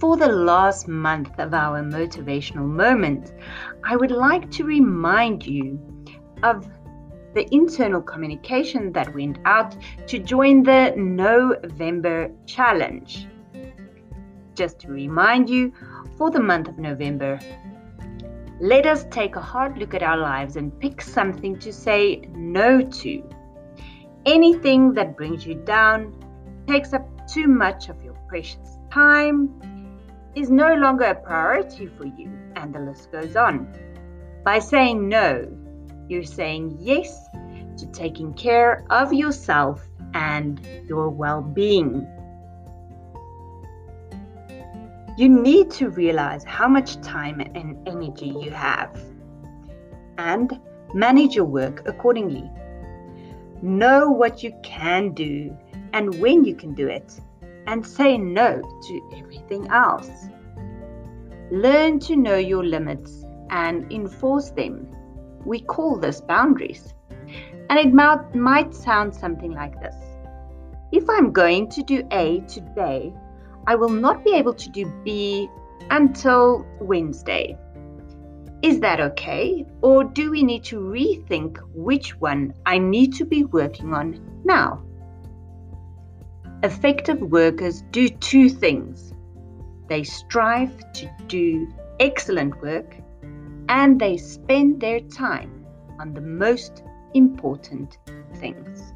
for the last month of our motivational moment, I would like to remind you of the internal communication that went out to join the November challenge. Just to remind you, for the month of November, let us take a hard look at our lives and pick something to say no to. Anything that brings you down, takes up too much of your precious time, is no longer a priority for you, and the list goes on. By saying no, you're saying yes to taking care of yourself and your well being. You need to realize how much time and energy you have and manage your work accordingly. Know what you can do and when you can do it, and say no to everything else. Learn to know your limits and enforce them. We call this boundaries. And it might, might sound something like this If I'm going to do A today, I will not be able to do B until Wednesday. Is that okay? Or do we need to rethink which one I need to be working on now? Effective workers do two things they strive to do excellent work and they spend their time on the most important things.